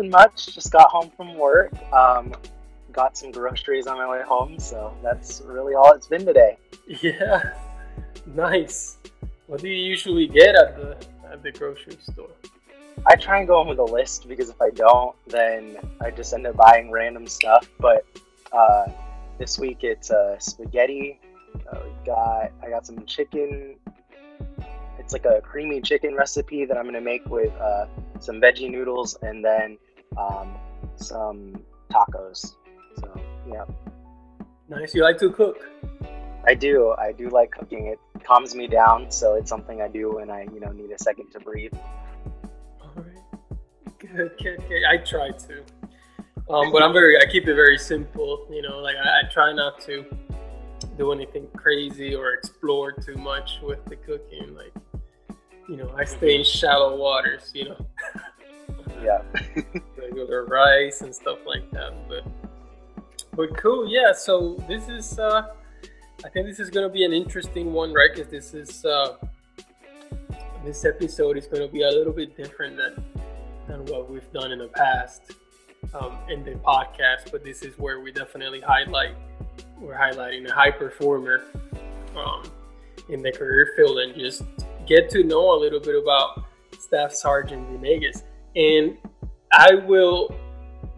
nothing much. Just got home from work. Um, got some groceries on my way home, so that's really all it's been today. Yeah, nice. What do you usually get at the at the grocery store? I try and go in with a list because if I don't, then I just end up buying random stuff. But uh, this week it's uh, spaghetti. Uh, we got I got some chicken. It's like a creamy chicken recipe that I'm gonna make with uh, some veggie noodles and then um, some tacos. So yeah. Nice. You like to cook? I do. I do like cooking. It calms me down, so it's something I do when I, you know, need a second to breathe. All right. Good, good, good. I try to. Um, but I'm very, I keep it very simple. You know, like I, I try not to do anything crazy or explore too much with the cooking. Like, you know, I stay in shallow waters. You know. Yeah. Regular rice and stuff like that, but but cool. Yeah. So this is. uh I think this is to be an interesting one, right? Because this is uh, this episode is to be a little bit different than than what we've done in the past um, in the podcast. But this is where we definitely highlight we're highlighting a high performer um, in the career field and just get to know a little bit about Staff Sergeant Venegas. And I will,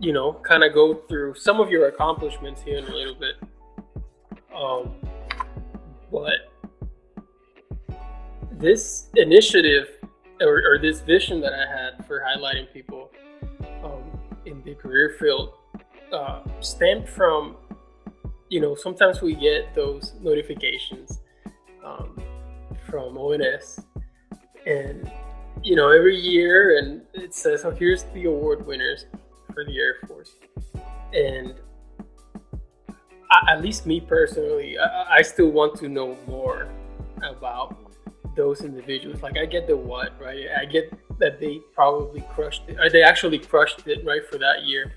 you know, kind of go through some of your accomplishments here in a little bit. Um, but this initiative or, or, this vision that I had for highlighting people um, in the career field uh, stemmed from, you know, sometimes we get those notifications um, from ONS, and you know, every year, and it says, "Oh, here's the award winners for the Air Force," and at least me personally, I, I still want to know more about those individuals. Like I get the what, right? I get that they probably crushed it, or they actually crushed it, right, for that year.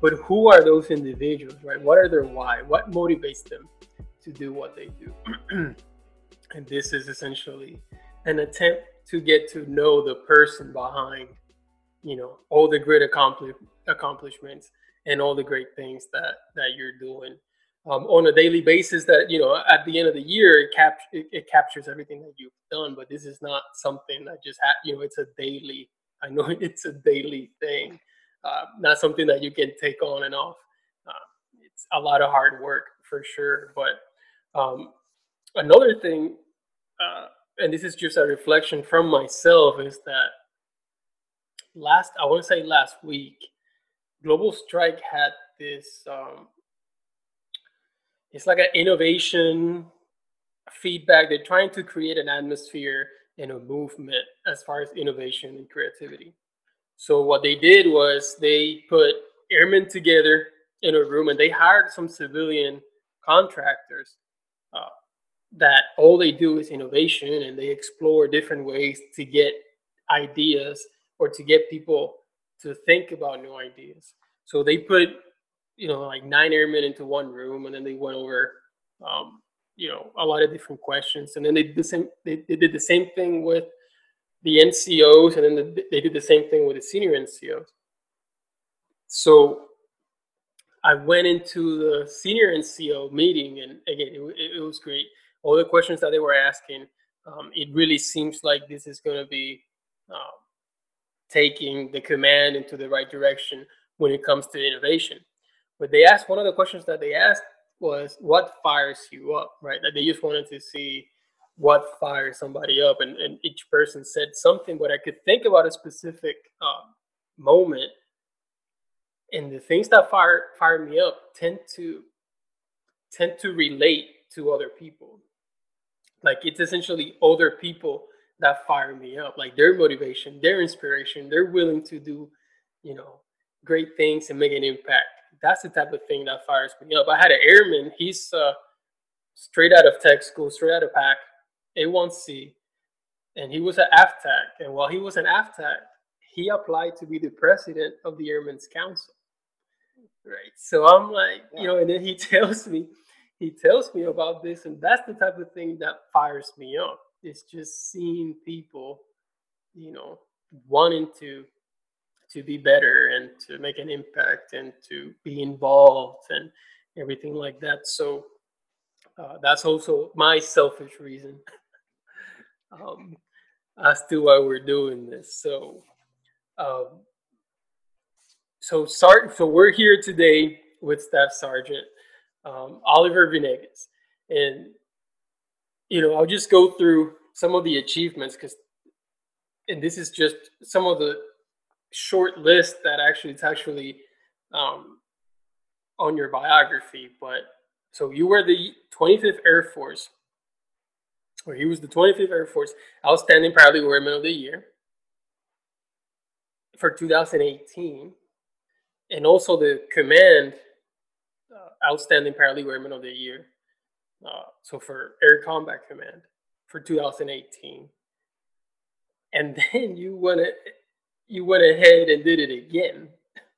But who are those individuals, right? What are their why? What motivates them to do what they do? and this is essentially an attempt to get to know the person behind, you know, all the great accompli- accomplishments and all the great things that that you're doing. Um, on a daily basis that you know at the end of the year it, cap- it, it captures everything that you've done but this is not something that just ha- you know it's a daily i know it's a daily thing. Uh, not something that you can take on and off. Uh, it's a lot of hard work for sure but um, another thing uh, and this is just a reflection from myself is that last i want to say last week global strike had this um, it's like an innovation feedback. They're trying to create an atmosphere and a movement as far as innovation and creativity. So what they did was they put airmen together in a room and they hired some civilian contractors uh, that all they do is innovation and they explore different ways to get ideas or to get people to think about new ideas. So they put you know, like nine airmen into one room, and then they went over, um, you know, a lot of different questions, and then they did the same. They, they did the same thing with the NCOs, and then the, they did the same thing with the senior NCOs. So I went into the senior NCO meeting, and again, it, it was great. All the questions that they were asking, um, it really seems like this is going to be um, taking the command into the right direction when it comes to innovation. But they asked one of the questions that they asked was, "What fires you up?" Right? That they just wanted to see what fires somebody up, and, and each person said something. But I could think about a specific um, moment, and the things that fire fire me up tend to tend to relate to other people. Like it's essentially other people that fire me up, like their motivation, their inspiration. They're willing to do, you know, great things and make an impact that's the type of thing that fires me up. I had an airman. He's uh, straight out of tech school, straight out of PAC, A1C, and he was an AFTAC. And while he was an AFTAC, he applied to be the president of the Airmen's Council. Right. So I'm like, yeah. you know, and then he tells me, he tells me about this, and that's the type of thing that fires me up. It's just seeing people, you know, wanting to to be better and to make an impact and to be involved and everything like that. So uh, that's also my selfish reason um, as to why we're doing this. So, um, so start. So we're here today with Staff Sergeant um, Oliver Venegas, and you know I'll just go through some of the achievements because, and this is just some of the short list that actually it's actually um, on your biography. But so you were the 25th Air Force, or he was the 25th Air Force Outstanding Paralegal Airman of the Year for 2018, and also the Command Outstanding Paralegal Airman of the Year. Uh, so for Air Combat Command for 2018, and then you went you went ahead and did it again.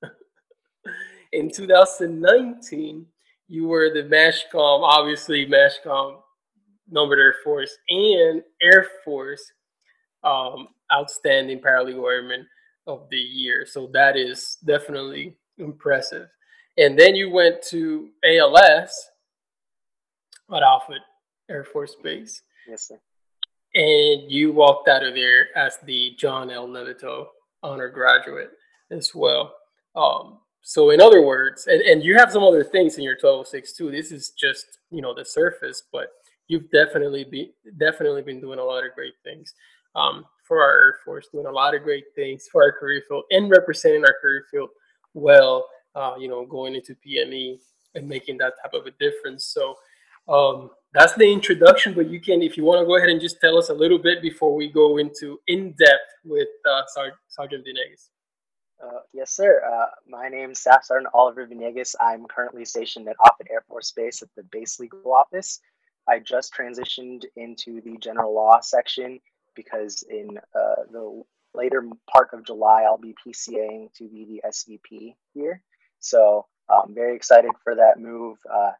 In 2019, you were the MAJCOM, obviously MAJCOM Numbered Air Force and Air Force um, Outstanding Paralegal Airman of the Year. So that is definitely impressive. And then you went to ALS at Offutt Air Force Base. Yes, sir. And you walked out of there as the John L. Levitow honor graduate as well. Um, so in other words, and, and you have some other things in your 1206 too. This is just, you know, the surface, but you've definitely be definitely been doing a lot of great things um, for our Air Force, doing a lot of great things for our career field and representing our career field well. Uh, you know, going into PME and making that type of a difference. So um, that's the introduction. But you can, if you want to go ahead and just tell us a little bit before we go into in depth with uh, Sar- Sergeant Venegas. Uh, yes, sir. Uh, my is Staff Sergeant Oliver Venegas. I'm currently stationed at Offutt Air Force Base at the base legal office. I just transitioned into the general law section because in uh, the later part of July, I'll be PCAing to be the SVP here. So I'm very excited for that move. Uh,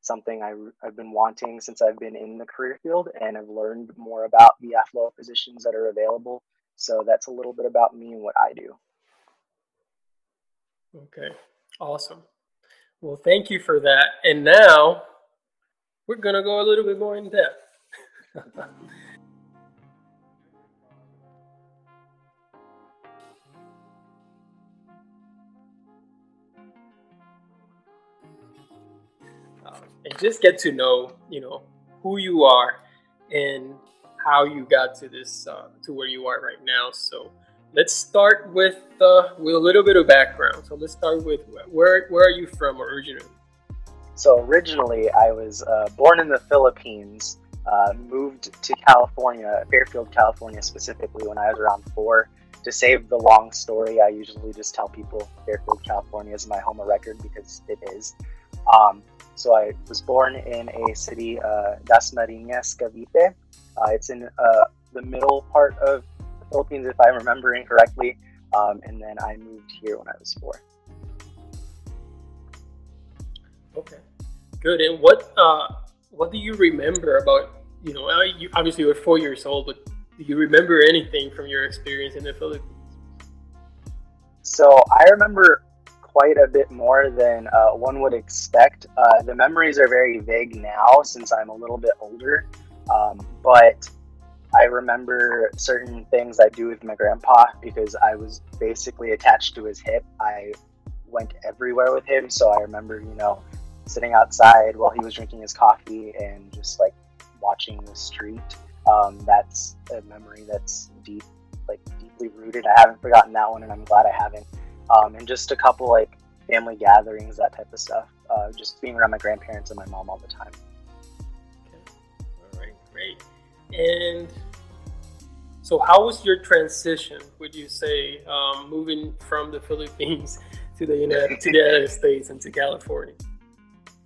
something I, have been wanting since I've been in the career field and I've learned more about the AFLO positions that are available. So that's a little bit about me and what I do. Okay, awesome. Well, thank you for that. And now we're going to go a little bit more in depth. and just get to know, you know, who you are and how you got to this, uh, to where you are right now. So, let's start with uh, with a little bit of background. So let's start with where where are you from originally? So originally, I was uh, born in the Philippines. Uh, moved to California, Fairfield, California specifically, when I was around four. To save the long story, I usually just tell people Fairfield, California is my home of record because it is. Um, so I was born in a city, uh, Dasmariñas, Cavite. Uh, it's in uh, the middle part of the Philippines, if I'm remembering correctly. Um, and then I moved here when I was four. Okay, good. And what uh, what do you remember about you know? Uh, you obviously were four years old, but do you remember anything from your experience in the Philippines? So I remember quite a bit more than uh, one would expect. Uh, the memories are very vague now since I'm a little bit older, um, but I remember certain things I do with my grandpa because I was basically attached to his hip. I went everywhere with him, so I remember, you know, sitting outside while he was drinking his coffee and just like watching the street. Um, that's a memory that's deep, like deeply rooted. I haven't forgotten that one, and I'm glad I haven't. Um, and just a couple like family gatherings, that type of stuff. Uh, just being around my grandparents and my mom all the time. Okay. All right, great. And so, how was your transition? Would you say um, moving from the Philippines to the United to the United States and to California?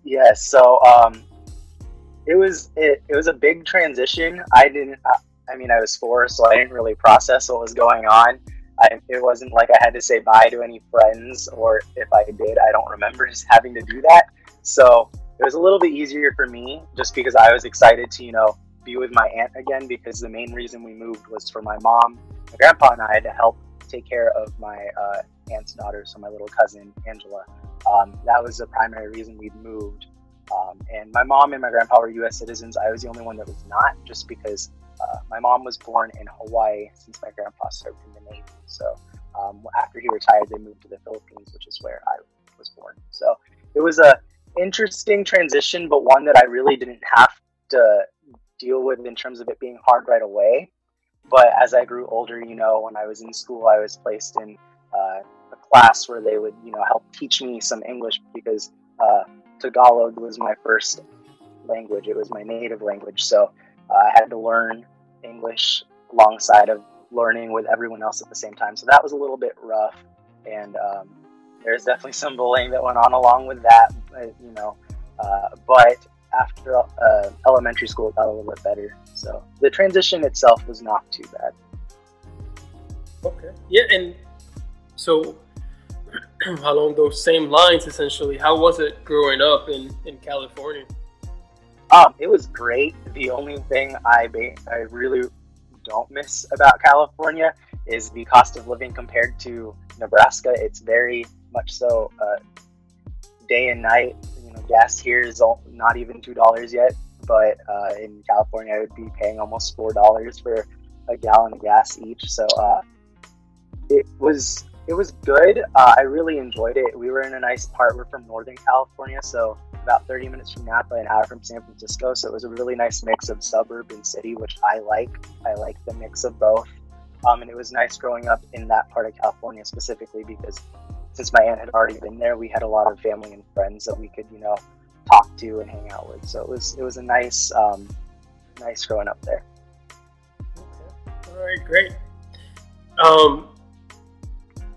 Yes. So, um, it was it, it was a big transition. I didn't. I mean, I was four, so I didn't really process what was going on. I, it wasn't like I had to say bye to any friends, or if I did, I don't remember just having to do that. So it was a little bit easier for me, just because I was excited to, you know, be with my aunt again because the main reason we moved was for my mom, my grandpa, and I to help take care of my uh, aunt's daughter, so my little cousin Angela. Um, that was the primary reason we moved. Um, and my mom and my grandpa were U.S. citizens. I was the only one that was not, just because uh, my mom was born in Hawaii since my grandpa served in the Navy. So um, after he retired, they moved to the Philippines, which is where I was born. So it was a interesting transition, but one that I really didn't have to deal with in terms of it being hard right away. But as I grew older, you know, when I was in school, I was placed in uh, a class where they would, you know, help teach me some English because uh, Tagalog was my first language. It was my native language. So uh, I had to learn English alongside of learning with everyone else at the same time. So that was a little bit rough. And um, there's definitely some bullying that went on along with that, you know. Uh, but after uh, elementary school, it got a little bit better. So the transition itself was not too bad. Okay. Yeah, and so along those same lines, essentially, how was it growing up in in California? Um, it was great. The only thing I I really don't miss about California is the cost of living compared to Nebraska. It's very much so uh, day and night gas here is not even two dollars yet, but uh, in California, I would be paying almost four dollars for a gallon of gas each. So uh, it was it was good. Uh, I really enjoyed it. We were in a nice part. We're from Northern California, so about 30 minutes from Napa, and an hour from San Francisco. So it was a really nice mix of suburb and city, which I like. I like the mix of both. Um, and it was nice growing up in that part of California specifically because since my aunt had already been there, we had a lot of family and friends that we could, you know, talk to and hang out with. So it was it was a nice um, nice growing up there. All right, great. Um,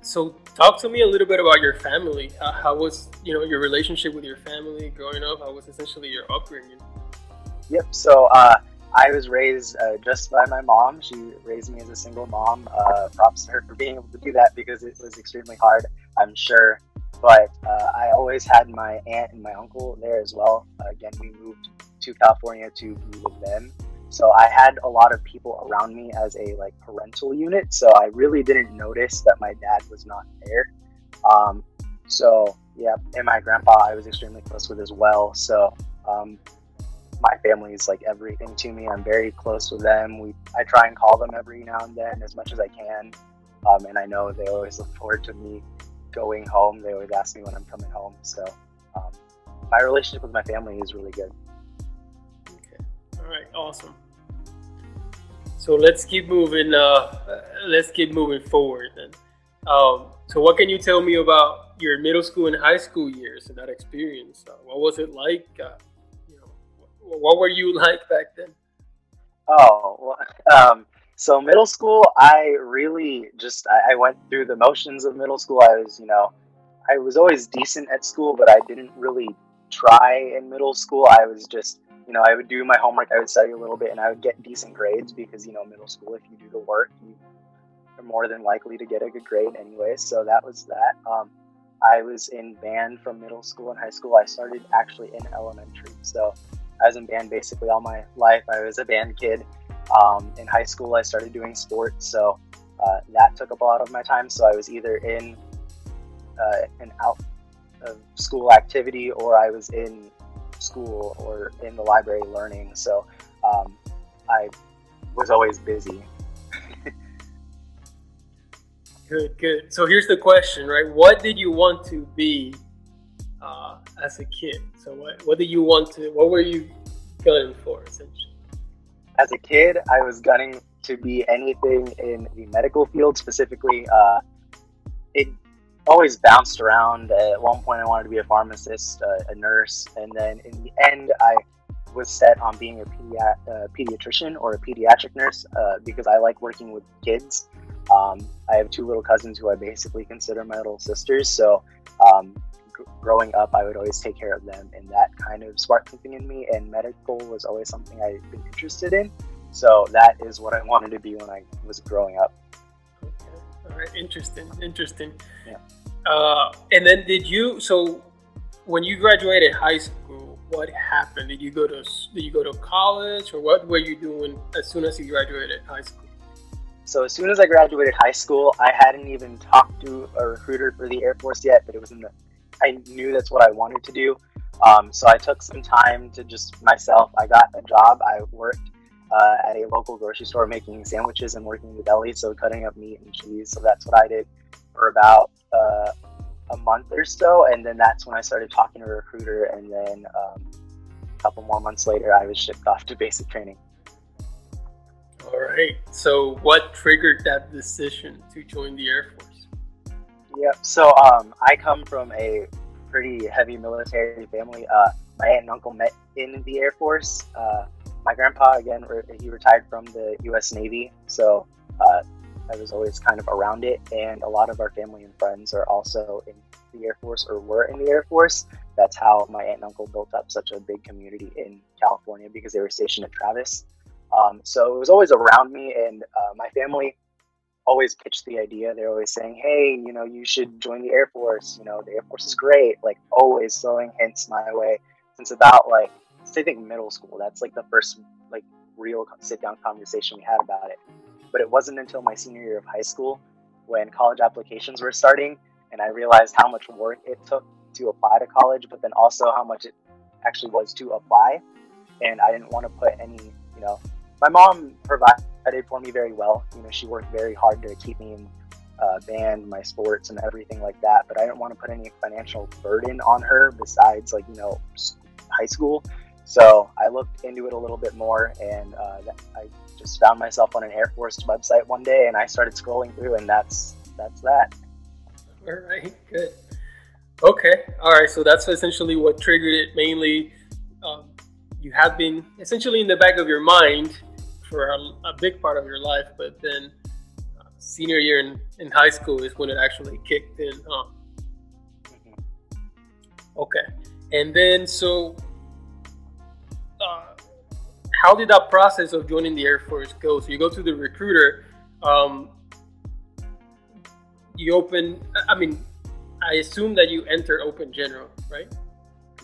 so talk to me a little bit about your family. Uh, how was you know your relationship with your family growing up? How was essentially your upbringing? Yep. So uh, I was raised uh, just by my mom. She raised me as a single mom. Uh, props to her for being able to do that because it was extremely hard, I'm sure. But uh, I always had my aunt and my uncle there as well. again, we moved to California to be with them. So I had a lot of people around me as a like parental unit. So I really didn't notice that my dad was not there. Um, so yeah, and my grandpa I was extremely close with as well. So um, my family is like everything to me. I'm very close with them. We I try and call them every now and then as much as I can, um, and I know they always look forward to me going home. They always ask me when I'm coming home. So um, my relationship with my family is really good. Right. Awesome. So let's keep moving. Uh, let's keep moving forward then. Um, so what can you tell me about your middle school and high school years and that experience? Uh, what was it like? Uh, what were you like back then? Oh, um, so middle school, I really just I, I, went through the motions of middle school. I was, you know, I was always decent at school, but I didn't really try in middle school. I was just, you know, I would do my homework, I would study a little bit, and I would get decent grades because, you know, middle school, if you do the work, you are more than likely to get a good grade anyway. So that was that. Um, I was in band from middle school and high school. I started actually in elementary. So I was in band basically all my life. I was a band kid. Um, in high school, I started doing sports, so uh, that took up a lot of my time. So I was either in uh, an out of school activity or I was in school or in the library learning. So um, I was always busy. good, good. So here's the question, right? What did you want to be uh, as a kid? So what what did you want to? What were you gunning for essentially? As a kid, I was gunning to be anything in the medical field, specifically. Uh, it always bounced around. At one point, I wanted to be a pharmacist, uh, a nurse, and then in the end, I was set on being a uh, pediatrician or a pediatric nurse uh, because I like working with kids. Um, I have two little cousins who I basically consider my little sisters. So um, growing up, I would always take care of them, and that kind of sparked something in me. And medical was always something I've been interested in, so that is what I wanted to be when I was growing up. Right, interesting, interesting. Yeah. Uh, and then did you? So when you graduated high school, what happened? Did you go to Did you go to college, or what were you doing as soon as you graduated high school? so as soon as I graduated high school, I hadn't even talked to a recruiter for the Air Force yet, but it was in the. I knew that's what I wanted to do. Um, so I took some time to just myself. I got a job. I worked uh, at a local grocery store making sandwiches and working in the deli, so cutting up meat and cheese. So that's what I did for about uh, a month or so, and then that's when I started talking to a recruiter. And then um, a couple more months later, I was shipped off to basic training. All right. So, what triggered that decision to join the Air Force? Yep. So, um, I come from a pretty heavy military family. Uh, my aunt and uncle met in the Air Force. Uh, my grandpa, again, he retired from the U.S. Navy, so uh, I was always kind of around it. And a lot of our family and friends are also in the Air Force or were in the Air Force. That's how my aunt and uncle built up such a big community in California because they were stationed at Travis. Um, so it was always around me, and uh, my family always pitched the idea. They're always saying, "Hey, you know, you should join the Air Force. You know, the Air Force is great." Like always throwing hints my way since about like I think middle school. That's like the first like real sit down conversation we had about it. But it wasn't until my senior year of high school when college applications were starting, and I realized how much work it took to apply to college, but then also how much it actually was to apply. And I didn't want to put any, you know, my mom provided for me very well. You know, she worked very hard to keep me in uh, band, my sports, and everything like that. But I didn't want to put any financial burden on her besides, like, you know, high school. So I looked into it a little bit more, and uh, I just found myself on an Air Force website one day, and I started scrolling through, and that's that's that. All right, good. Okay, all right. So that's essentially what triggered it. Mainly, um, you have been essentially in the back of your mind for a, a big part of your life, but then uh, senior year in, in high school is when it actually kicked in, huh? Mm-hmm. Okay. And then, so how did that process of joining the Air Force go? So you go to the recruiter, um, you open, I mean, I assume that you enter Open General, right?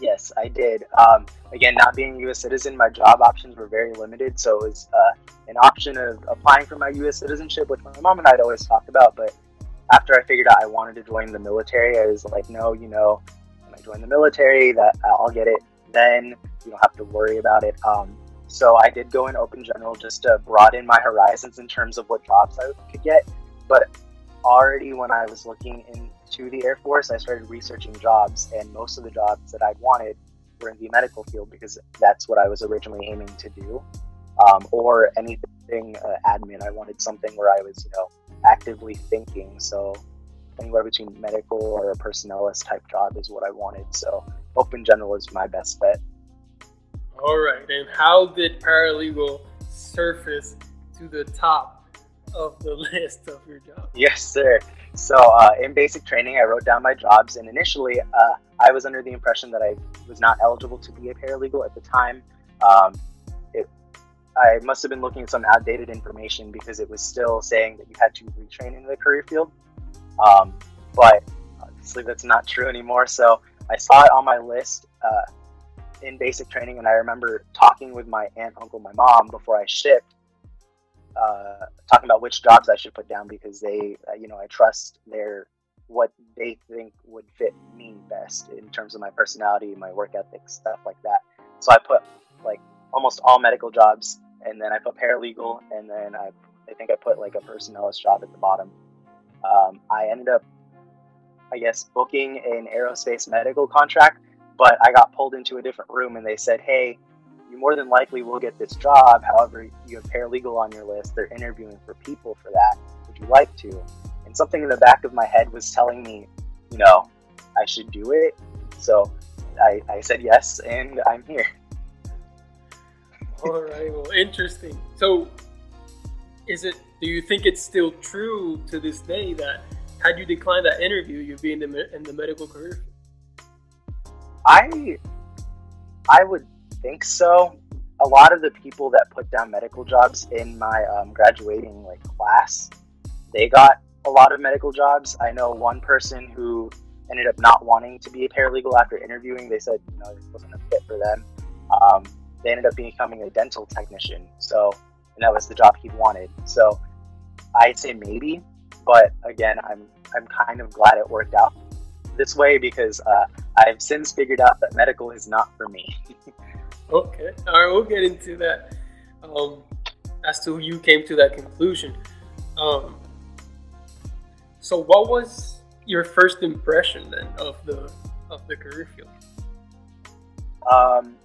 Yes, I did. Um, again, not being a U.S. citizen, my job options were very limited. So it was uh, an option of applying for my U.S. citizenship, which my mom and I had always talked about. But after I figured out I wanted to join the military, I was like, no, you know, when I join the military, that I'll get it then. You don't have to worry about it. Um, so I did go in open general just to broaden my horizons in terms of what jobs I could get. But already when I was looking into the Air Force, I started researching jobs, and most of the jobs that I wanted were in the medical field because that's what I was originally aiming to do. Um, or anything uh, admin. I wanted something where I was, you know, actively thinking. So anywhere between medical or a personnelist type job is what I wanted. So open general is my best bet. All right. And how did paralegal surface to the top of the list of your jobs? Yes, sir. So uh, in basic training, I wrote down my jobs, and initially, uh, I was under the impression that I was not eligible to be a paralegal at the time. Um, it, I must have been looking at some outdated information because it was still saying that you had to retrain in the career field. Um, but obviously, that's not true anymore. So I saw it on my list uh, in basic training, and I remember talking with my aunt, uncle, my mom before I shipped uh, talking about which jobs I should put down because they, uh, you know, I trust their what they think would fit me best in terms of my personality, my work ethic, stuff like that. So I put like almost all medical jobs, and then I put paralegal, and then I, I think I put like a personnelist job at the bottom. Um, I ended up, I guess, booking an aerospace medical contract, but I got pulled into a different room, and they said, "Hey, you more than likely will get this job. However, you have paralegal on your list. They're interviewing for people for that. Would you like to? And something in the back of my head was telling me, you know, I should do it. So I, I said yes, and I'm here. All right. Well, interesting. So, is it? Do you think it's still true to this day that had you declined that interview, you'd be in the in the medical career? I I would think so. A lot of the people that put down medical jobs in my um, graduating like class, they got a lot of medical jobs. I know one person who ended up not wanting to be a paralegal after interviewing. They said you know it wasn't a fit for them. Um, they ended up becoming a dental technician. So, and that was the job he wanted. So, I'd say maybe, but again, I'm I'm kind of glad it worked out this way because uh, I've since figured out that medical is not for me. okay, all right, we'll get into that. Um, as to you came to that conclusion. Um, so, what was your first impression then of the of the career field? Um,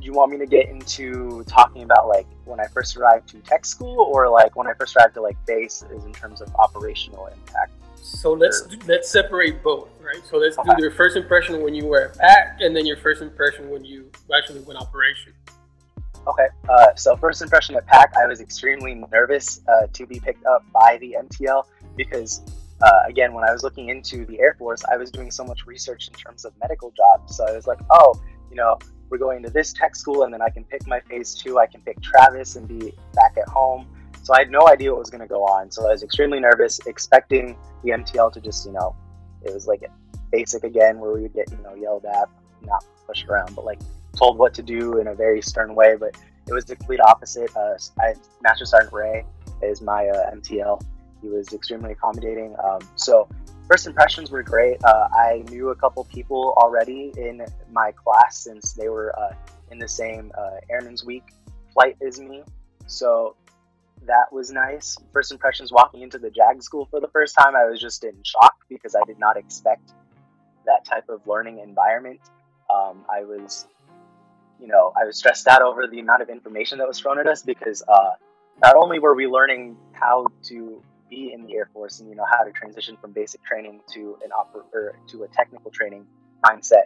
you want me to get into talking about like when I first arrived to tech school, or like when I first arrived to like base is in terms of operational impact? So let's do, let's separate both, right? So let's okay. do your first impression when you were at PAC, and then your first impression when you actually went operation. Okay, uh, so first impression at PAC, I was extremely nervous uh, to be picked up by the MTL because, uh, again, when I was looking into the Air Force, I was doing so much research in terms of medical jobs. So I was like, oh, you know, we're going to this tech school, and then I can pick my phase two. I can pick Travis and be back at home. So I had no idea what was going to go on. So I was extremely nervous, expecting the MTL to just, you know, it was like basic again, where we would get, you know, yelled at, not pushed around, but like told what to do in a very stern way. But it was the complete opposite. Uh, I, Master Sergeant Ray is my uh, MTL. He was extremely accommodating. Um, so first impressions were great. Uh, I knew a couple people already in my class since they were uh, in the same uh, Airman's Week flight as me. So that was nice. First impressions walking into the JAG school for the first time, I was just in shock because I did not expect that type of learning environment. Um, I was, you know, I was stressed out over the amount of information that was thrown at us because uh, not only were we learning how to be in the Air Force and you know how to transition from basic training to an oper- or to a technical training mindset,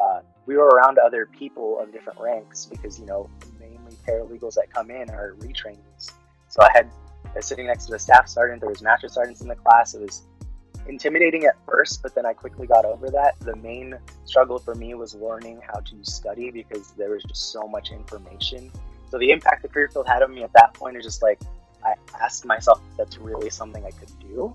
uh, we were around other people of different ranks because you know mainly paralegals that come in are retrainees so I had I was sitting next to a staff sergeant. There was master sergeants in the class. It was intimidating at first, but then I quickly got over that. The main struggle for me was learning how to study because there was just so much information. So the impact the career field had on me at that point is just like I asked myself if that's really something I could do.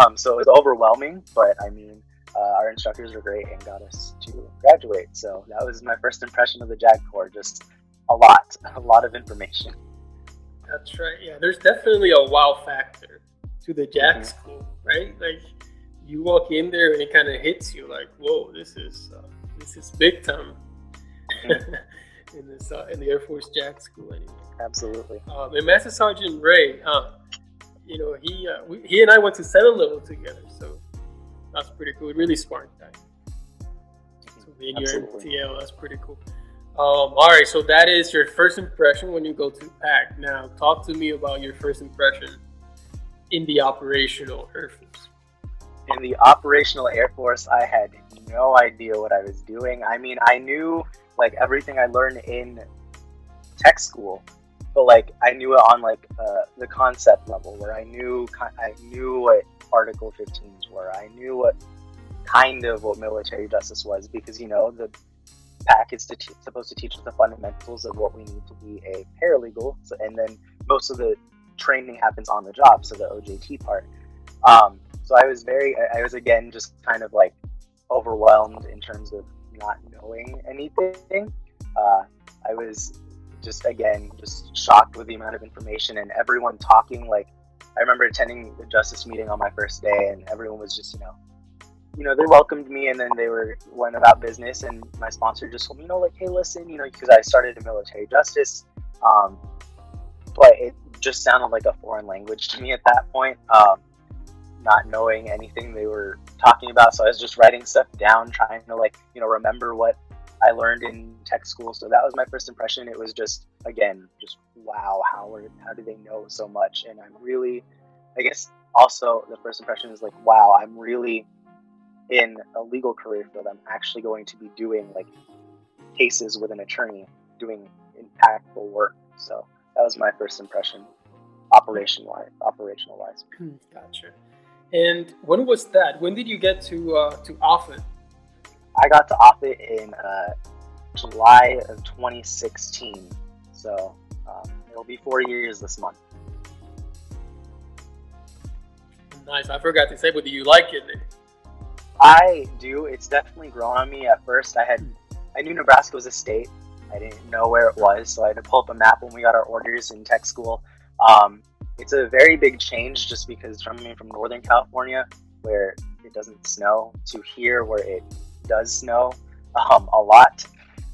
Um, so it was overwhelming, but I mean, uh, our instructors were great and got us to graduate. So that was my first impression of the JAG Corps. Just a lot, a lot of information. That's right. Yeah, there's definitely a wow factor to the JAG mm-hmm. school, right? Like you walk in there and it kind of hits you like, whoa, this is uh, this is big time mm-hmm. in this uh, in the Air Force JAG school anyway. Absolutely. Um, and Master Sergeant Ray, uh, you know, he uh, we, he and I went to seven level together, so that's pretty cool. Really smart guy. So being your MTL, that's pretty cool. Um, all right, so that is your first impression when you go to PAC. Now, talk to me about your first impression in the operational Air Force. In the operational Air Force, I had no idea what I was doing. I mean, I knew like everything I learned in tech school, but like I knew it on like uh, the concept level, where I knew I knew what Article 15s were. I knew what kind of what military justice was because you know the PAC is to t- supposed to teach us the fundamentals of what we need to be a paralegal, so, and then most of the training happens on the job, so the OJT part. Um, so I was very, I was again just kind of like overwhelmed in terms of not knowing anything. Uh, I was just again just shocked with the amount of information and everyone talking. Like I remember attending the justice meeting on my first day, and everyone was just you know you know, they welcomed me and then they were went about business. And my sponsor just told me, you know, like, hey, listen, you know, because I started in military justice, um, but it just sounded like a foreign language to me at that point, um, not knowing anything they were talking about. So I was just writing stuff down, trying to like, you know, remember what I learned in tech school. So that was my first impression. It was just, again, just wow, how are, how do they know so much? And I'm really, I guess, also the first impression is like, wow, I'm really in a legal career field, I'm actually going to be doing like cases with an attorney, doing impactful work. So that was my first impression, operation wise, operational wise. Hmm, gotcha. And when was that? When did you get to uh, to Offutt? I got to Offutt in uh, July of 2016. So um, it'll be four years this month. Nice. I forgot to say, but do you like it? I do. It's definitely grown on me. At first, I had I knew Nebraska was a state. I didn't know where it was, so I had to pull up a map when we got our orders in tech school. Um, it's a very big change just because coming from Northern California, where it doesn't snow, to here where it does snow um, a lot.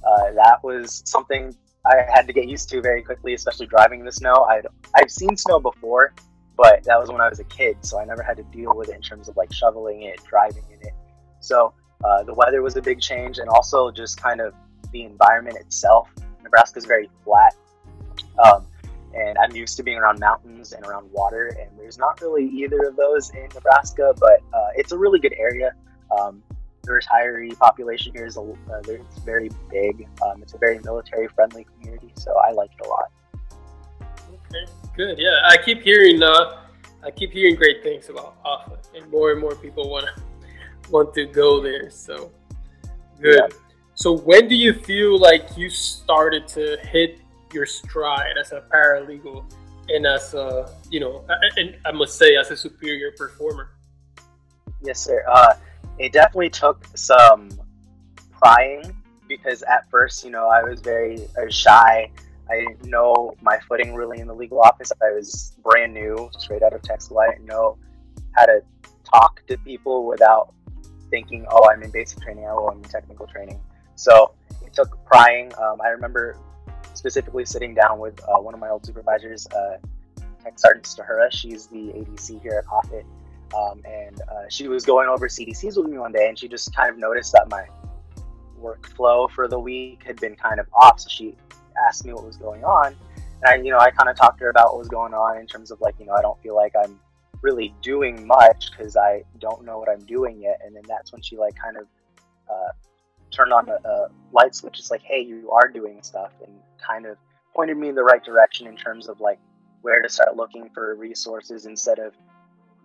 Uh, that was something I had to get used to very quickly, especially driving in the snow. I'd I've seen snow before, but that was when I was a kid, so I never had to deal with it in terms of like shoveling it, driving in it. So uh, the weather was a big change, and also just kind of the environment itself. Nebraska is very flat, um, and I'm used to being around mountains and around water, and there's not really either of those in Nebraska, but uh, it's a really good area. Um, the retiree population here is a, uh, it's very big. Um, it's a very military friendly community, so I like it a lot. Okay, good. Yeah, I keep hearing uh, I keep hearing great things about Offutt, and more and more people want to want to go there. So good. Yeah. So when do you feel like you started to hit your stride as a paralegal and as a you know, and I must say as a superior performer? Yes, sir. Uh, it definitely took some prying because at first, you know, I was very I was shy. I didn't know my footing really in the legal office. I was brand new, straight out of tech school. I didn't know how to talk to people without thinking, "Oh, I'm in basic training. Oh, I'm in technical training." So it took prying. Um, I remember specifically sitting down with uh, one of my old supervisors, uh, Tech Sergeant Stahura. She's the ADC here at Offutt, um, and uh, she was going over CDCs with me one day, and she just kind of noticed that my workflow for the week had been kind of off. So she asked me what was going on, and I, you know, I kind of talked to her about what was going on in terms of like, you know, I don't feel like I'm really doing much because I don't know what I'm doing yet. And then that's when she like kind of uh, turned on a, a light switch. It's like, hey, you are doing stuff, and kind of pointed me in the right direction in terms of like where to start looking for resources instead of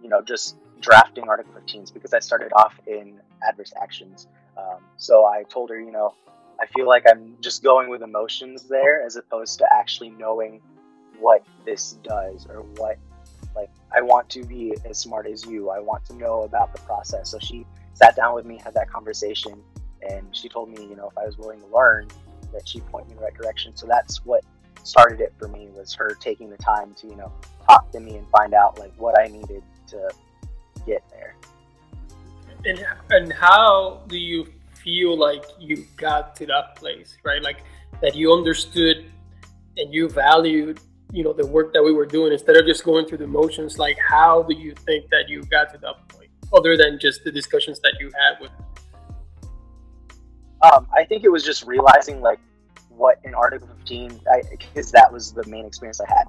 you know just drafting article 15s because i started off in adverse actions um, so i told her you know i feel like i'm just going with emotions there as opposed to actually knowing what this does or what like i want to be as smart as you. I want to know about the process. So she sat down with me had that conversation and she told me you know if i was willing to learn that she'd point me in the right direction. So that's what started it for me was her taking the time to you know talk to me and find out like what i needed to get there. And and how do you feel like you got to that place right? Like that you understood and you valued you know the work that we were doing instead of just going through the motions. Like how do you think that you got to that point other than just the discussions that you had with um, i think it was just realizing like what in article 15 because that was the main experience i had.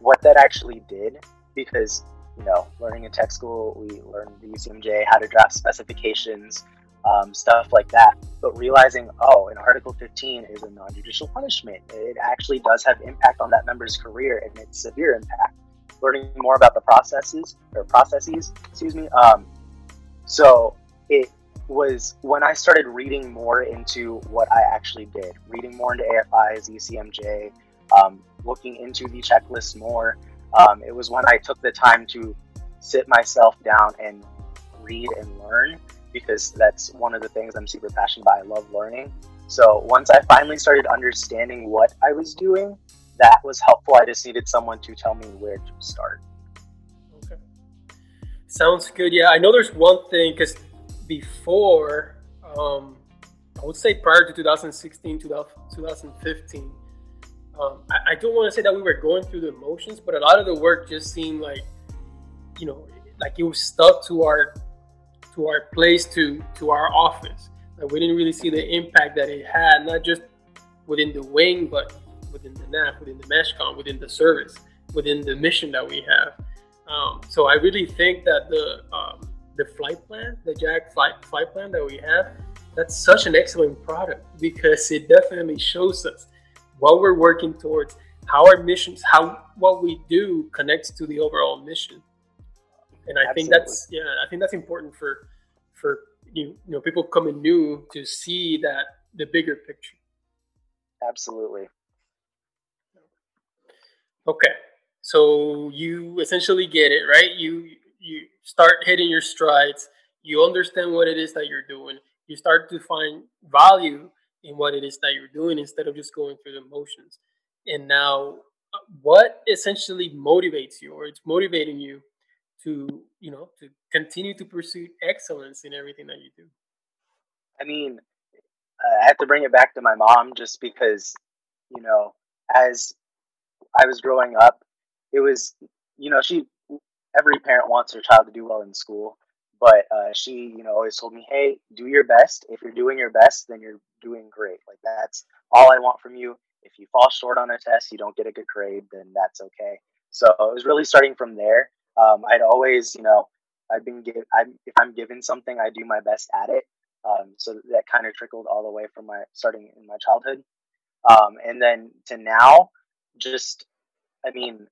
What that actually did because you know learning in tech school we learned the ucmj how to draft specifications um, stuff like that. But realizing, oh, an Article 15 is a non judicial punishment. It actually does have impact on that member's career and it's severe impact. Learning more about the processes or processes, excuse me. Um, so it was when I started reading more into what I actually did, reading more into AFIs, UCMJ, um, looking into the checklist more. Um, it was when I took the time to sit myself down and read and learn because that's one of the things I'm super passionate about. I love learning. So once I finally started understanding what I was doing, that was helpful. I just needed someone to tell me where to start. Okay. Sounds good. Yeah, I know there's one thing because before, um, I would say prior to 2016, 2015, um, I, I don't want to say that we were going through the motions, but a lot of the work just seemed like, you know, like it was stuck to our to our place to to our office. Like we didn't really see the impact that it had, not just within the wing, but within the NAF, within the MAJCOM, within the service, within the mission that we have. Um, so I really think that the um, the flight plan, the JAG flight flight plan that we have, that's such an excellent product because it definitely shows us what we're working towards, how our missions, how what we do connects to the overall mission and I Absolutely. think that's yeah, I think that's important for for you, you know people coming new to see that the bigger picture. Absolutely. Okay, so you essentially get it right. You you start hitting your strides. You understand what it is that you're doing. You start to find value in what it is that you're doing instead of just going through the motions. And now uh, what essentially motivates you, or it's motivating you to you know to continue to pursue excellence in everything that you do? I mean, I have to bring it back to my mom just because you know as I was growing up, it was you know she every parent wants their child to do well in school but uh, she you know always told me hey do your best. If you're doing your best then you're doing great. Like that's all i want from you. If you fall short on a test you don't get a good grade then that's okay. So it was really starting from there um, i'd always you know i've been give I'm, if i'm given something i do my best at it. Um, so that kind of trickled all the way from my starting in my childhood. Um, and then to now just i mean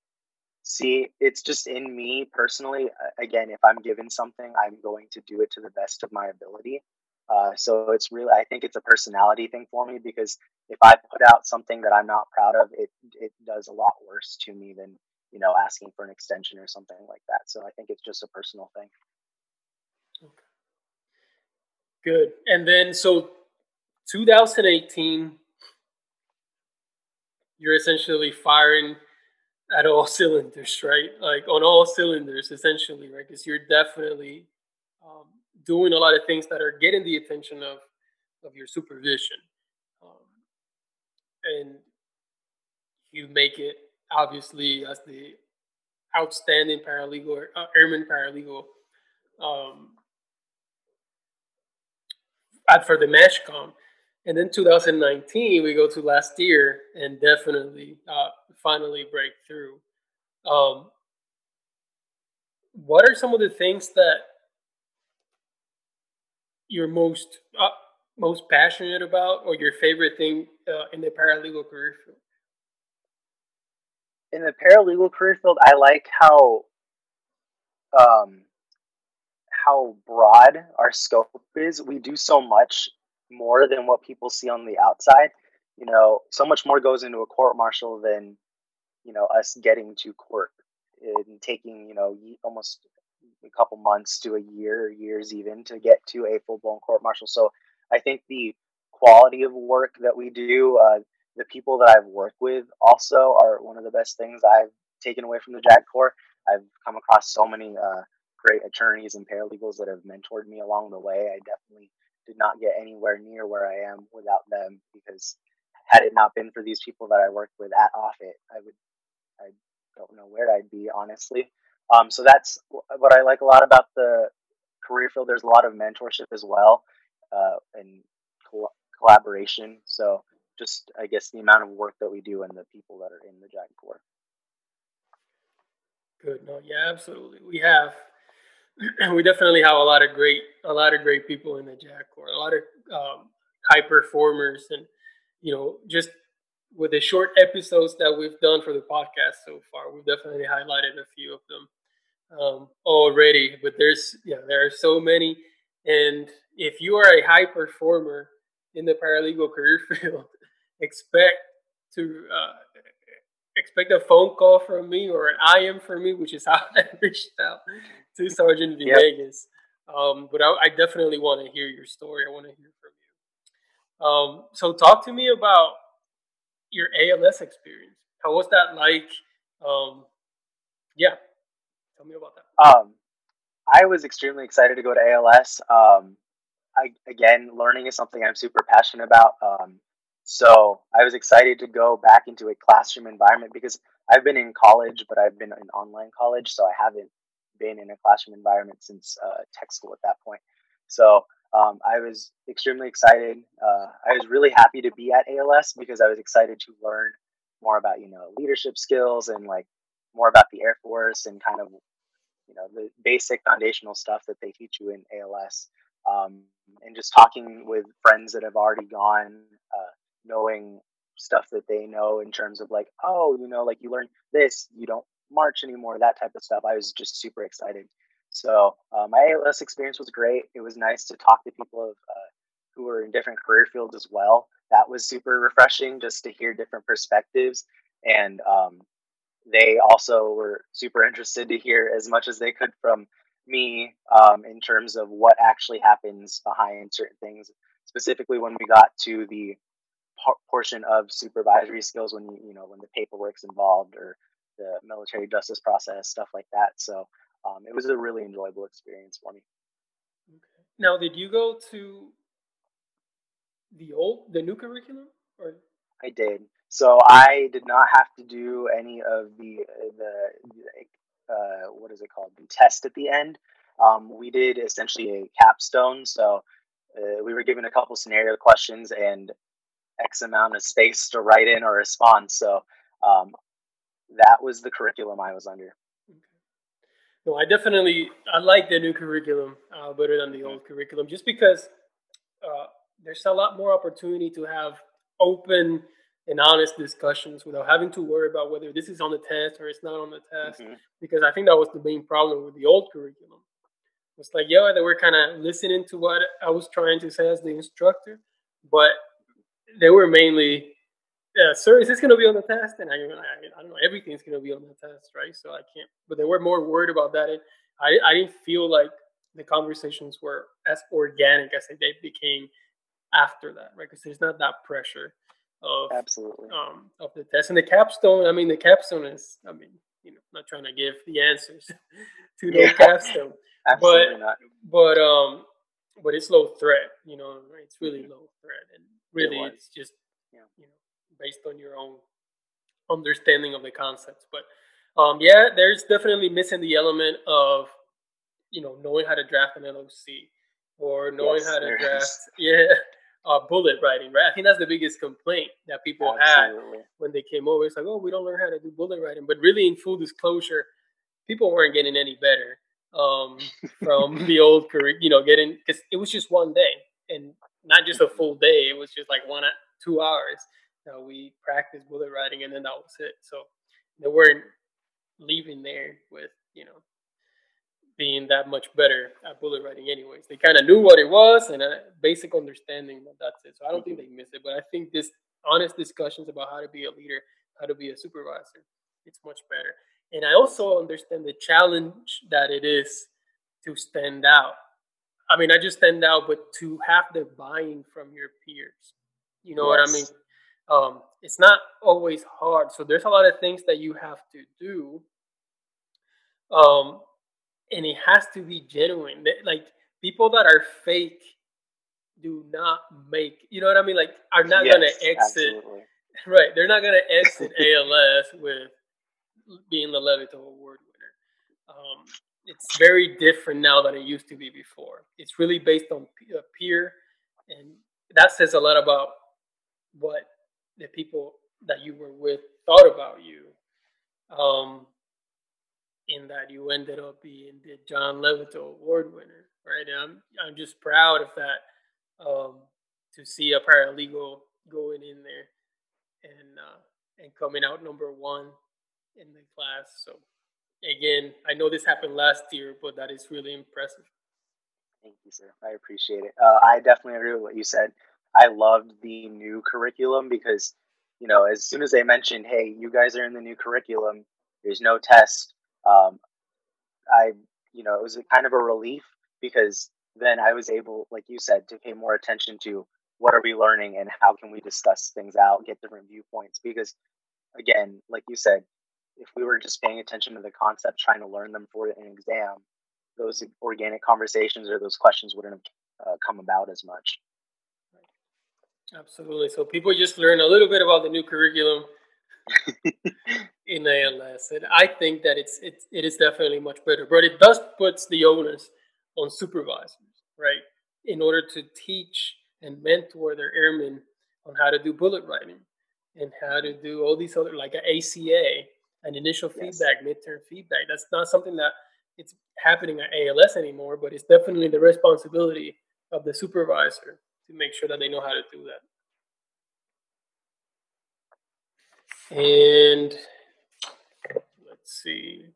see it's just in me personally again if i'm given something i'm going to do it to the best of my ability. Uh, so it's really i think it's a personality thing for me because if i put out something that i'm not proud of it it does a lot worse to me than you know asking for an extension or something like that so i think it's just a personal thing okay. good and then so 2018 you're essentially firing at all cylinders, right? Like on all cylinders, essentially, right? Because you're definitely um, doing a lot of things that are getting the attention of of your supervision, um, and you make it obviously as the outstanding paralegal, uh, airman paralegal. Um, at for the MAJCOM. And then 2019, we go to last year and definitely uh, finally break through. Um, what are some of the things that you're most uh, most passionate about, or your favorite thing uh, in the paralegal career field? In the paralegal career field, I like how um, how broad our scope is. We do so much more than what people see on the outside. You know, so much more goes into a court martial than, you know, us getting to court and taking, you know, almost a couple months to a year, years even to get to a full blown court martial. So I think the quality of work that we do, uh, the people that I've worked with also are one of the best things I've taken away from the JAG Corps. I've come across so many uh, great attorneys and paralegals that have mentored me along the way. I definitely did not get anywhere near where I am without them because had it not been for these people that I worked with at Offutt, I would I don't know where I'd be honestly. Um, so that's what I like a lot about the career field. There's a lot of mentorship as well uh, and col- collaboration. So just I guess the amount of work that we do and the people that are in the JAG Corps. Good. No, yeah, absolutely. We have we definitely have a lot of great a lot of great people in the JAG Corps, a lot of um, high performers, and you know just with the short episodes that we've done for the podcast so far, we've definitely highlighted a few of them um, already. But there's yeah, there are so many, and if you are a high performer in the paralegal career field, expect to uh, expect a phone call from me or an IM from me, which is how I reached out to Sergeant. Yep. Um, but I, I, definitely want to hear your story. I want to hear from you. Um, so talk to me about your ALS experience. How was that like? Um, yeah, tell me about that. Um, I was extremely excited to go to ALS. Um, I, again, learning is something I'm super passionate about. Um, so I was excited to go back into a classroom environment because I've been in college, but I've been in online college, so I haven't been in a classroom environment since uh, tech school at that point. So um, I was extremely excited. Uh, I was really happy to be at ALS because I was excited to learn more about you know leadership skills and like more about the Air Force and kind of you know the basic foundational stuff that they teach you in ALS. Um, and just talking with friends that have already gone, uh, knowing stuff that they know in terms of like, oh, you know, like you learn this, you don't march anymore, that type of stuff. I was just super excited. So uh, my ALS experience was great. It was nice to talk to people of, uh, who were in different career fields as well. That was super refreshing just to hear different perspectives. And um, they also were super interested to hear as much as they could from me um, in terms of what actually happens behind certain things. Specifically, when we got to the portion of supervisory skills when you you know when the paperwork's involved or the military justice process stuff like that. So um, it was a really enjoyable experience for me. Okay. Now, did you go to the old the new curriculum or? I did. So I did not have to do any of the the uh, what is it called the test at the end. Um, we did essentially a capstone. So uh, we were given a couple scenario questions and X amount of space to write in a response. So um, that was the curriculum I was under. No, I definitely I like the new curriculum uh, better than the old curriculum, just because uh, there's a lot more opportunity to have open and honest discussions without having to worry about whether this is on the test or it's not on the test. Mm-hmm. Because I think that was the main problem with the old curriculum. It's like, yeah, they were kind of listening to what I was trying to say as the instructor, but they were mainly, yeah, sir, is this going to be on the test? And I, I, I don't know, everything's going to be on the test, right? So I can't, but they were more worried about that. And I, I didn't feel like the conversations were as organic as they became after that, right? Because there's not that pressure of absolutely um, of the test and the capstone. I mean, the capstone is, I mean, you know, not trying to give the answers to the yeah. capstone, Absolutely but not. but um, but it's low threat. You know, it's really mm-hmm. low threat, and really, it it's just yeah. you know based on your own understanding of the concepts. But um, yeah, there's definitely missing the element of you know knowing how to draft an LOC or knowing yes, how to draft. Is. Yeah. Uh, bullet writing, right? I think that's the biggest complaint that people Absolutely. had when they came over. It's like, oh, we don't learn how to do bullet writing. But really, in full disclosure, people weren't getting any better um, from the old career, you know, getting because it was just one day and not just a full day. It was just like one two hours. that we practiced bullet writing, and then that was it. So they weren't leaving there with you know being that much better at bullet writing anyways they kind of knew what it was and a basic understanding that that's it so i don't think they miss it but i think this honest discussions about how to be a leader how to be a supervisor it's much better and I also understand the challenge that it is to stand out. I mean, I just stand out, but to have the buying from your peers. You know yes. what I mean? Um, it's not always hard. So there's a lot of things that you have to do. Um, and it has to be genuine. Like people that are fake do not make, you know what I mean? Like are not yes, gonna exit. Absolutely. Right. They're not gonna exit ALS with being the Levitow Award winner. Um, it's very different now than it used to be before. It's really based on uh, peer, and that says a lot about what the people that you were with thought about you. Um, in that you ended up being the John Levitow Award winner, right? And I'm I'm just proud of that um, to see a paralegal going in there and uh, and coming out number one in the class. So again, I know this happened last year, but that is really impressive. Thank you, sir. I appreciate it. Uh, I definitely agree with what you said. I loved the new curriculum because, you know, as soon as they mentioned, hey, you guys are in the new curriculum, there's no test. Um, I, you know, it was kind of a relief because then I was able, like you said, to pay more attention to what are we learning and how can we discuss things out, get different viewpoints. Because, again, like you said, if we were just paying attention to the concept, trying to learn them for an exam, those organic conversations or those questions wouldn't have uh, come about as much. Absolutely. So people just learn a little bit about the new curriculum in ALS, and I think that it's it's it is definitely much better. But it does puts the onus on supervisors, right, in order to teach and mentor their airmen on how to do bullet writing and how to do all these other like an ACA and initial yes. feedback, midterm feedback. That's not something that it's happening at ALS anymore, but it's definitely the responsibility of the supervisor to make sure that they know how to do that. And let's see.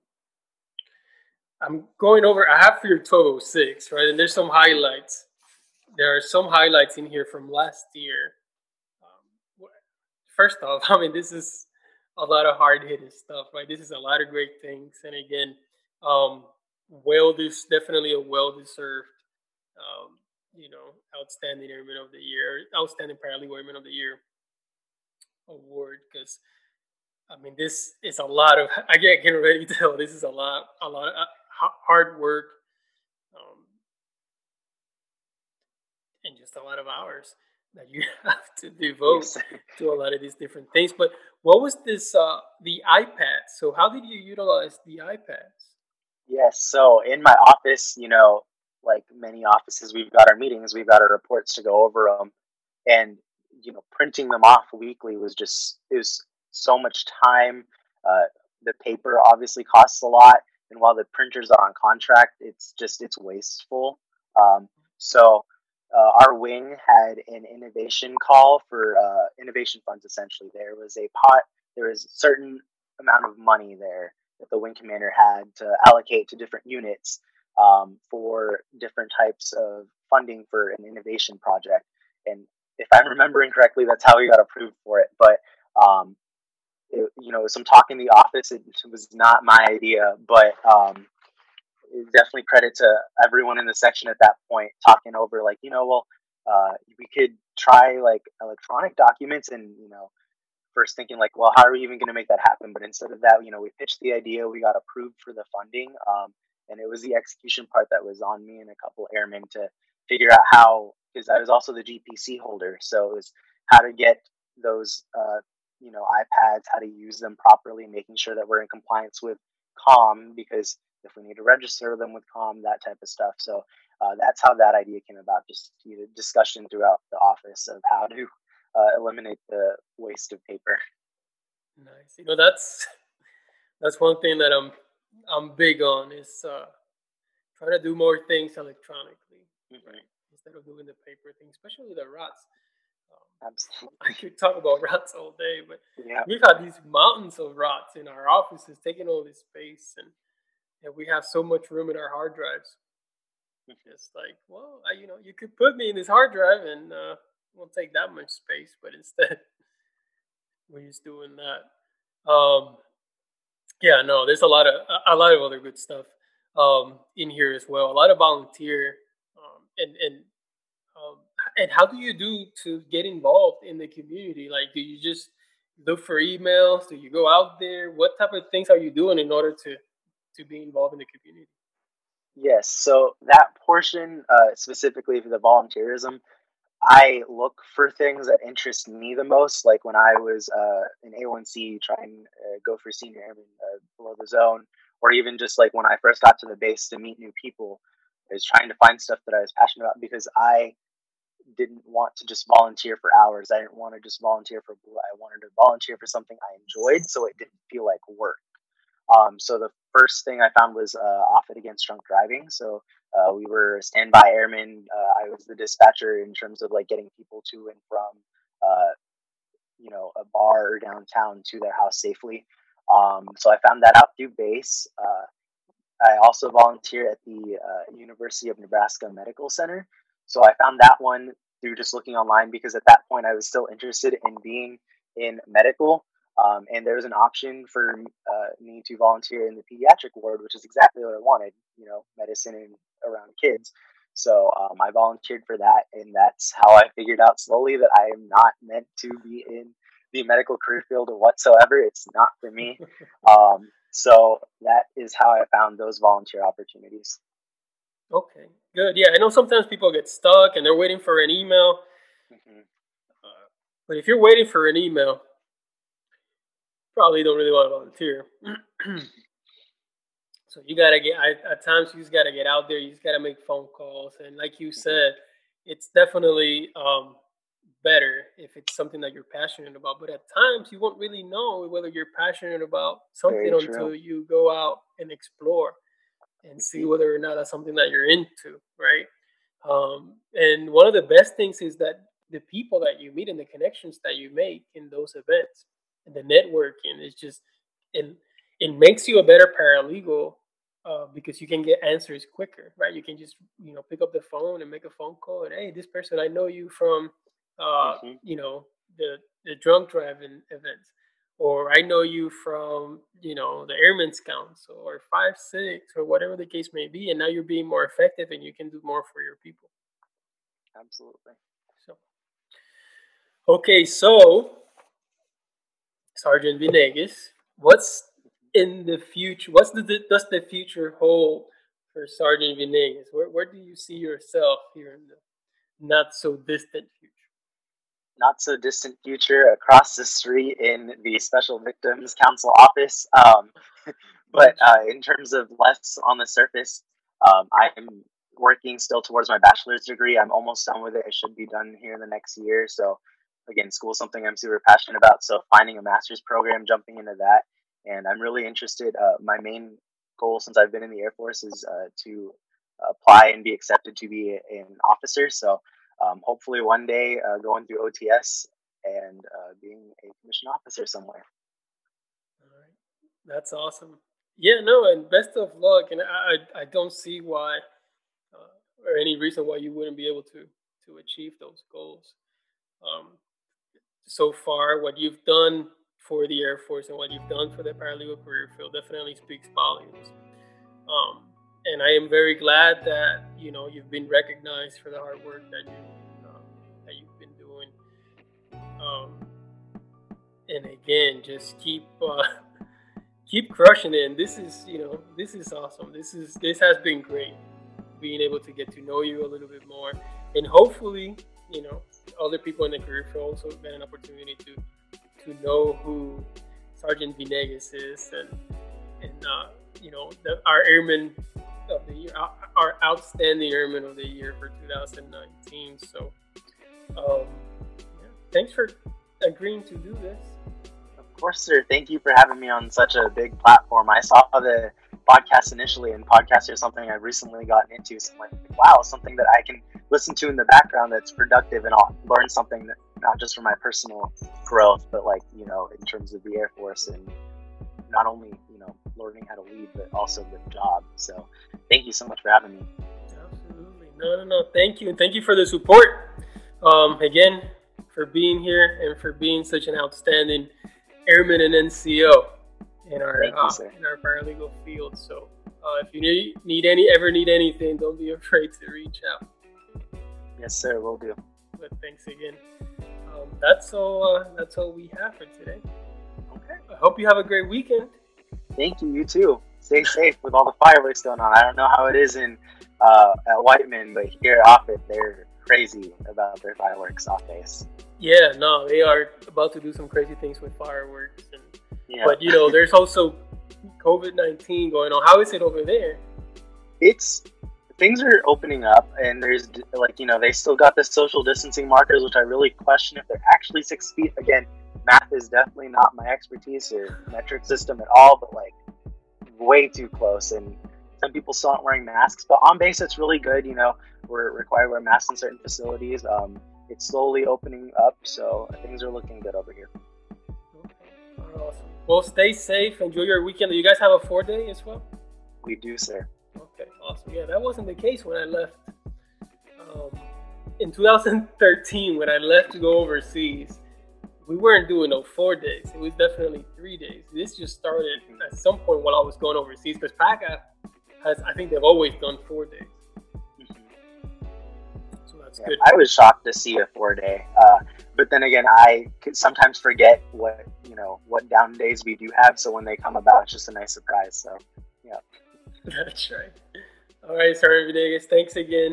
I'm going over, I have for your 1206, right? And there's some highlights. There are some highlights in here from last year. Um, first off, I mean, this is a lot of hard hitting stuff, right? This is a lot of great things, and again, um, well, this definitely a well deserved, um, you know, outstanding airman of the year, outstanding paralegal airman of the year. award because I mean this is a lot of I can already tell this is a lot a lot of uh, hard work um, and just a lot of hours that you have to devote yes. to a lot of these different things. But what was this uh, the iPad? So how did you utilize the iPads? Yes, so in my office, you know, like many offices, we've got our meetings, we've got our reports to go over them, and you know, printing them off weekly was just it was so much time. Uh, the paper obviously costs a lot, and while the printers are on contract, it's just it's wasteful. Um, so uh, our wing had an innovation call for uh, innovation funds. Essentially, there was a pot. There was a certain amount of money there that the wing commander had to allocate to different units um, for different types of funding for an innovation project. And if I'm remembering correctly, that's how we got approved for it. But um, it, you know, some talk in the office. It was not my idea, but um, definitely credit to everyone in the section at that point talking over like, you know, well, uh, we could try like electronic documents and you know first thinking like, well, how are we even going to make that happen? But instead of that, you know, we pitched the idea, we got approved for the funding, um, and it was the execution part that was on me and a couple airmen to figure out how, because I was also the GPC holder, so it was how to get those, uh, you know, iPads, how to use them properly, making sure that we're in compliance with COM, because if we need to register them with COM, that type of stuff. So uh, that's how that idea came about. Just you know, discussion throughout the office of how to uh, eliminate the waste of paper. Nice. You know, that's that's one thing that I'm I'm big on is uh, trying to do more things electronically, mm-hmm. right? Instead of doing the paper thing, especially the routes. Um, Absolutely. I could talk about routes all day, but yeah. we've had these mountains of routes in our offices taking all this space, and, and we have so much room in our hard drives. It's like, well, I, you know, you could put me in this hard drive, and uh, won't take that much space, but instead we're just doing that. Um, yeah, no, there's a lot of a lot of other good stuff um, in here as well. A lot of volunteer um, and and um, and how do you do to get involved in the community? Like, do you just look for emails? Do you go out there? What type of things are you doing in order to to be involved in the community? Yes, so that portion uh, specifically for the volunteerism, I look for things that interest me the most. Like when I was uh, in A1C trying to uh, go for senior airman uh, below the zone, or even just like when I first got to the base to meet new people, I was trying to find stuff that I was passionate about because I didn't want to just volunteer for hours. I didn't want to just volunteer for I wanted to volunteer for something I enjoyed, so it didn't feel like work. Um, so the first thing I found was uh, Offutt Against Drunk Driving. So uh, we were standby airmen. Uh, I was the dispatcher in terms of like getting people to and from, uh, you know, a bar downtown to their house safely. Um, so I found that out through base. Uh, I also volunteer at the uh, University of Nebraska Medical Center. So I found that one through just looking online because at that point I was still interested in being in medical. Um, and there was an option for uh, me to volunteer in the pediatric ward, which is exactly what I wanted, you know, medicine and around kids. So um, I volunteered for that, and that's how I figured out slowly that I am not meant to be in the medical career field whatsoever. It's not for me. um, so that is how I found those volunteer opportunities. Okay, good. Yeah, I know sometimes people get stuck and they're waiting for an email. Mm-hmm. Uh, but if you're waiting for an email, probably don't really want to volunteer. so you gotta get. I, at times, you just gotta get out there. You just gotta make phone calls, and like you mm-hmm. said, it's definitely um, better if it's something that you're passionate about. But at times, you won't really know whether you're passionate about something until you go out and explore and see mm-hmm. whether or not that's something that you're into, right? Um, and one of the best things is that the people that you meet and the connections that you make in those events and the networking is just it it makes you a better paralegal uh, because you can get answers quicker, right? You can just you know pick up the phone and make a phone call and hey, this person I know you from uh, mm-hmm. you know the the drunk driving events, or I know you from you know the Airmen's Council or five six or whatever the case may be, and now you're being more effective and you can do more for your people. Absolutely. So okay, so Sergeant Venegas. What's in the future? What's the does the future hold for Sergeant Venegas? Where where do you see yourself here in the not so distant future? Not so distant future, across the street in the Special Victims Counsel office. Um, but uh, in terms of less on the surface, um, I'm working still towards my bachelor's degree. I'm almost done with it. It should be done here in the next year. So again, school something I'm super passionate about. So finding a master's program, jumping into that, and I'm really interested. Uh, my main goal since I've been in the Air Force is uh, to apply and be accepted to be an officer. So um, hopefully one day uh, going through OTS and uh, being a commissioned officer somewhere. All right, that's awesome. Yeah, no, and best of luck. And I, I don't see why uh, or any reason why you wouldn't be able to to achieve those goals. Um, so far, what you've done for the Air Force and what you've done for the paralegal career field definitely speaks volumes. Um, and I am very glad that you know you've been recognized for the hard work that you that you've been doing. Um, and again, just keep uh, keep crushing it. And this is you know this is awesome. This is this has been great. Being able to get to know you a little bit more, and hopefully, you know, other people in the career field also get an opportunity to to know who Sergeant Venegas is and and uh, you know the, our airman of the year, our outstanding airman of the year for 2019. So, um, yeah, thanks for agreeing to do this. Of course, sir. Thank you for having me on such a big platform. I saw the podcast initially, and podcasts are something I've recently gotten into. So I'm like, wow, something that I can listen to in the background that's productive, and I'll learn something that not just for my personal growth, but like you know, in terms of the Air Force and not only you know learning how to lead, but also the job. So, thank you so much for having me. Absolutely, no, no, no. Thank you, and thank you for the support. Um, again, for being here and for being such an outstanding airman and NCO in our you, uh, in our paralegal field. So, uh, if you need, need any ever need anything, don't be afraid to reach out. Yes, sir. We'll do. But thanks again. Um, that's all. Uh, that's all we have for today. Okay. I hope you have a great weekend. Thank you. You too. Stay safe with all the fireworks going on. I don't know how it is in uh, at Whiteman, but here Offutt, they're crazy about their fireworks off base. Yeah, no, they are about to do some crazy things with fireworks. And, yeah. But you know, there's also COVID nineteen going on. How is it over there? It's things are opening up and there's like you know they still got the social distancing markers which i really question if they're actually six feet again math is definitely not my expertise or metric system at all but like way too close and some people still aren't wearing masks but on base it's really good you know we're required to wear masks in certain facilities um, it's slowly opening up so things are looking good over here well stay safe enjoy your weekend do you guys have a four day as well we do sir Okay, awesome. Yeah, that wasn't the case when I left. Um, in 2013, when I left to go overseas, we weren't doing no four days. It was definitely three days. This just started at some point while I was going overseas because PACA has, I think they've always done four days. I was shocked to see a four day. Uh, but then again, I sometimes forget what, you know, what down days we do have. So when they come about, it's just a nice surprise. So, yeah. That's right. All right, Sergeant Venegas, thanks again.